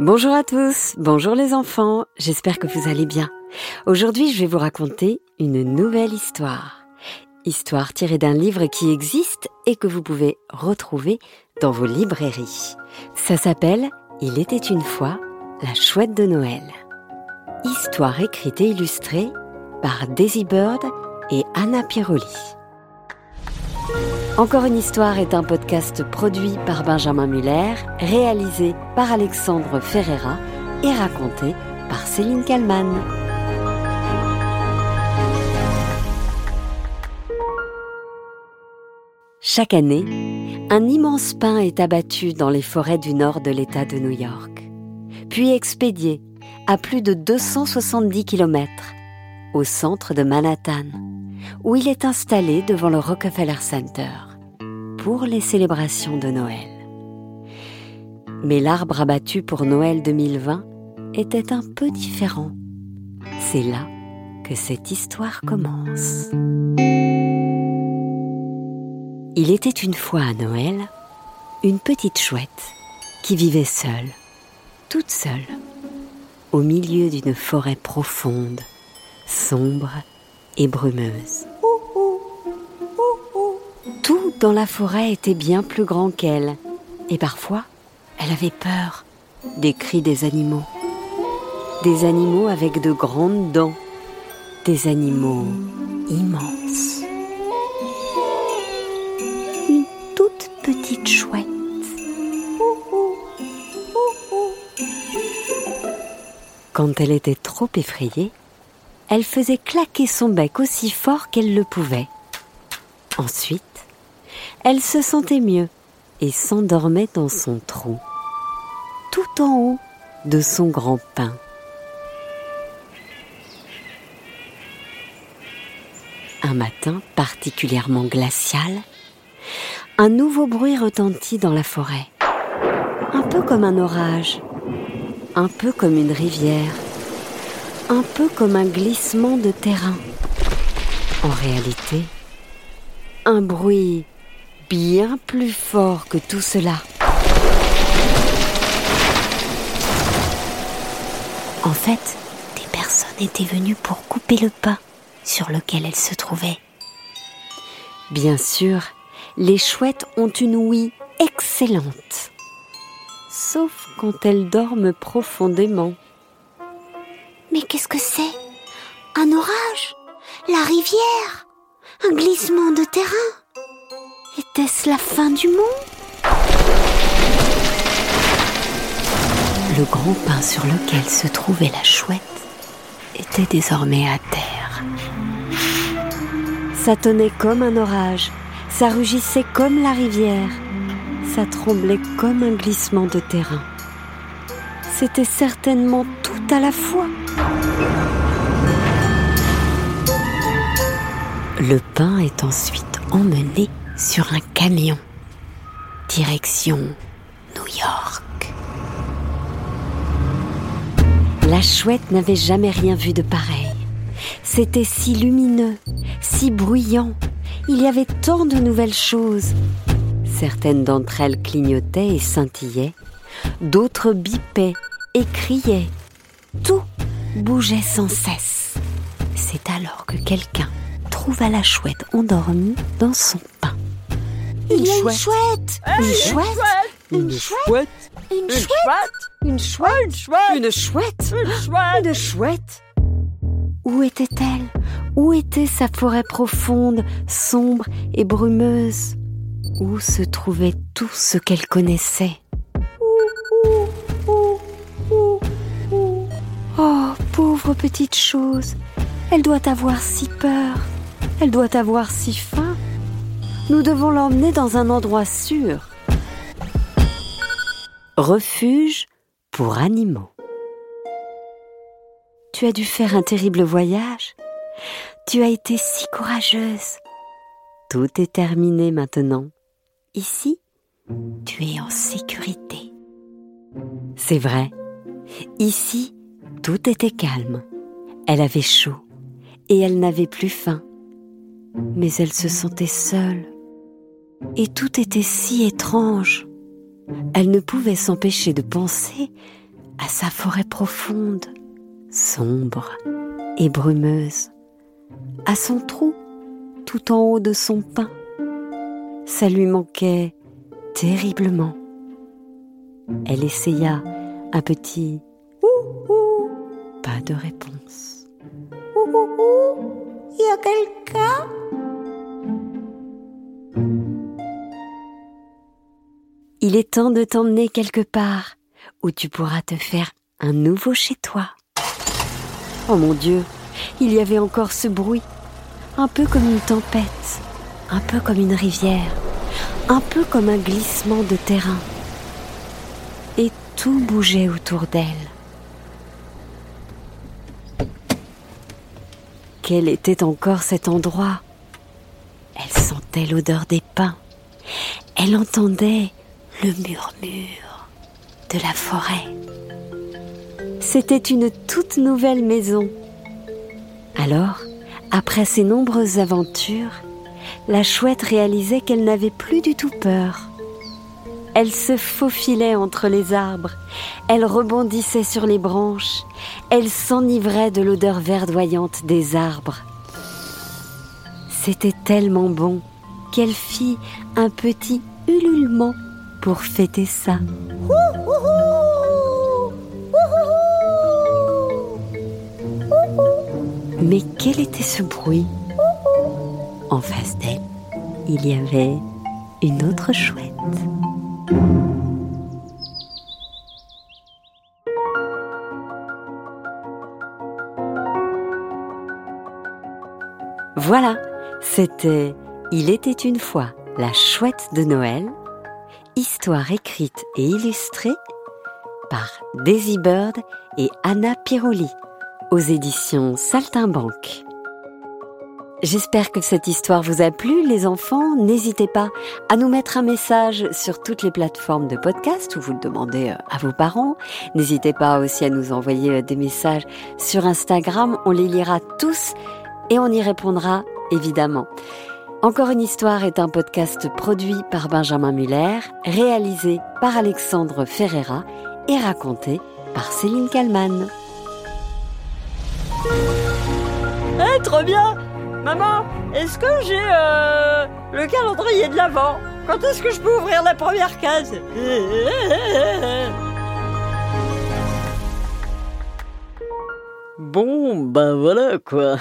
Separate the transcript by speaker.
Speaker 1: Bonjour à tous, bonjour les enfants, j'espère que vous allez bien. Aujourd'hui je vais vous raconter une nouvelle histoire. Histoire tirée d'un livre qui existe et que vous pouvez retrouver dans vos librairies. Ça s'appelle Il était une fois la chouette de Noël. Histoire écrite et illustrée par Daisy Bird et Anna Piroli. Encore une histoire est un podcast produit par Benjamin Muller, réalisé par Alexandre Ferreira et raconté par Céline Kallmann. Chaque année, un immense pin est abattu dans les forêts du nord de l'État de New York, puis expédié à plus de 270 km au centre de Manhattan, où il est installé devant le Rockefeller Center pour les célébrations de Noël. Mais l'arbre abattu pour Noël 2020 était un peu différent. C'est là que cette histoire commence. Il était une fois à Noël une petite chouette qui vivait seule, toute seule, au milieu d'une forêt profonde, sombre et brumeuse. Dans la forêt était bien plus grand qu'elle, et parfois elle avait peur des cris des animaux. Des animaux avec de grandes dents, des animaux immenses. petite chouette. Quand elle était trop effrayée, elle faisait claquer son bec aussi fort qu'elle le pouvait. Ensuite, elle se sentait mieux et s'endormait dans son trou, tout en haut de son grand pin. Un matin particulièrement glacial, un nouveau bruit retentit dans la forêt. Un peu comme un orage, un peu comme une rivière, un peu comme un glissement de terrain. En réalité, un bruit bien plus fort que tout cela. En fait, des personnes étaient venues pour couper le pain sur lequel elles se trouvaient. Bien sûr, les chouettes ont une ouïe excellente, sauf quand elles dorment profondément.
Speaker 2: Mais qu'est-ce que c'est? Un orage? La rivière? Un glissement de terrain? Était-ce la fin du monde?
Speaker 1: Le grand pain sur lequel se trouvait la chouette était désormais à terre. Ça tonnait comme un orage ça rugissait comme la rivière, ça tremblait comme un glissement de terrain. C'était certainement tout à la fois. Le pain est ensuite emmené sur un camion, direction New York. La chouette n'avait jamais rien vu de pareil. C'était si lumineux, si bruyant, il y avait tant de nouvelles choses. Certaines d'entre elles clignotaient et scintillaient, d'autres bipaient et criaient. Tout bougeait sans cesse. C'est alors que quelqu'un trouva la chouette endormie dans son pain.
Speaker 2: Une, chouette.
Speaker 1: Une chouette.
Speaker 2: Une chouette.
Speaker 1: Une chouette. Une chouette. Une chouette. Une chouette. Où était-elle? Où était sa forêt profonde, sombre et brumeuse? Où se trouvait tout ce qu'elle connaissait? Oh, pauvre petite chose, elle doit avoir si peur, elle doit avoir si faim. Nous devons l'emmener dans un endroit sûr. Refuge pour animaux. Tu as dû faire un terrible voyage tu as été si courageuse. Tout est terminé maintenant. Ici, tu es en sécurité. C'est vrai. Ici, tout était calme. Elle avait chaud et elle n'avait plus faim. Mais elle se sentait seule. Et tout était si étrange. Elle ne pouvait s'empêcher de penser à sa forêt profonde, sombre et brumeuse, à son trou tout en haut de son pin. Ça lui manquait terriblement. Elle essaya un petit ouh ouh, pas de réponse.
Speaker 2: Ouh ouh ouh, y a quelqu'un?
Speaker 1: Il est temps de t'emmener quelque part où tu pourras te faire un nouveau chez toi. Oh mon Dieu, il y avait encore ce bruit, un peu comme une tempête, un peu comme une rivière, un peu comme un glissement de terrain. Et tout bougeait autour d'elle. Quel était encore cet endroit? Elle sentait l'odeur des pins. Elle entendait le murmure de la forêt. C'était une toute nouvelle maison. Alors, après ces nombreuses aventures, la chouette réalisait qu'elle n'avait plus du tout peur. Elle se faufilait entre les arbres, elle rebondissait sur les branches, elle s'enivrait de l'odeur verdoyante des arbres. C'était tellement bon qu'elle fit un petit ululement pour fêter ça. Mais quel était ce bruit? En face d'elle, il y avait une autre chouette. Voilà, c'était Il était une fois la chouette de Noël, histoire écrite et illustrée par Daisy Bird et Anna Piroli aux éditions Saltimbanque. J'espère que cette histoire vous a plu, les enfants. N'hésitez pas à nous mettre un message sur toutes les plateformes de podcast où vous le demandez euh, à vos parents. N'hésitez pas aussi à nous envoyer euh, des messages sur Instagram. On les lira tous et on y répondra évidemment. Encore une histoire est un podcast produit par Benjamin Muller, réalisé par Alexandre Ferreira et raconté par Céline Kallmann.
Speaker 3: Eh, trop bien Maman, est-ce que j'ai euh, le calendrier de l'avant? Quand est-ce que je peux ouvrir la première case?
Speaker 4: Bon, ben voilà quoi.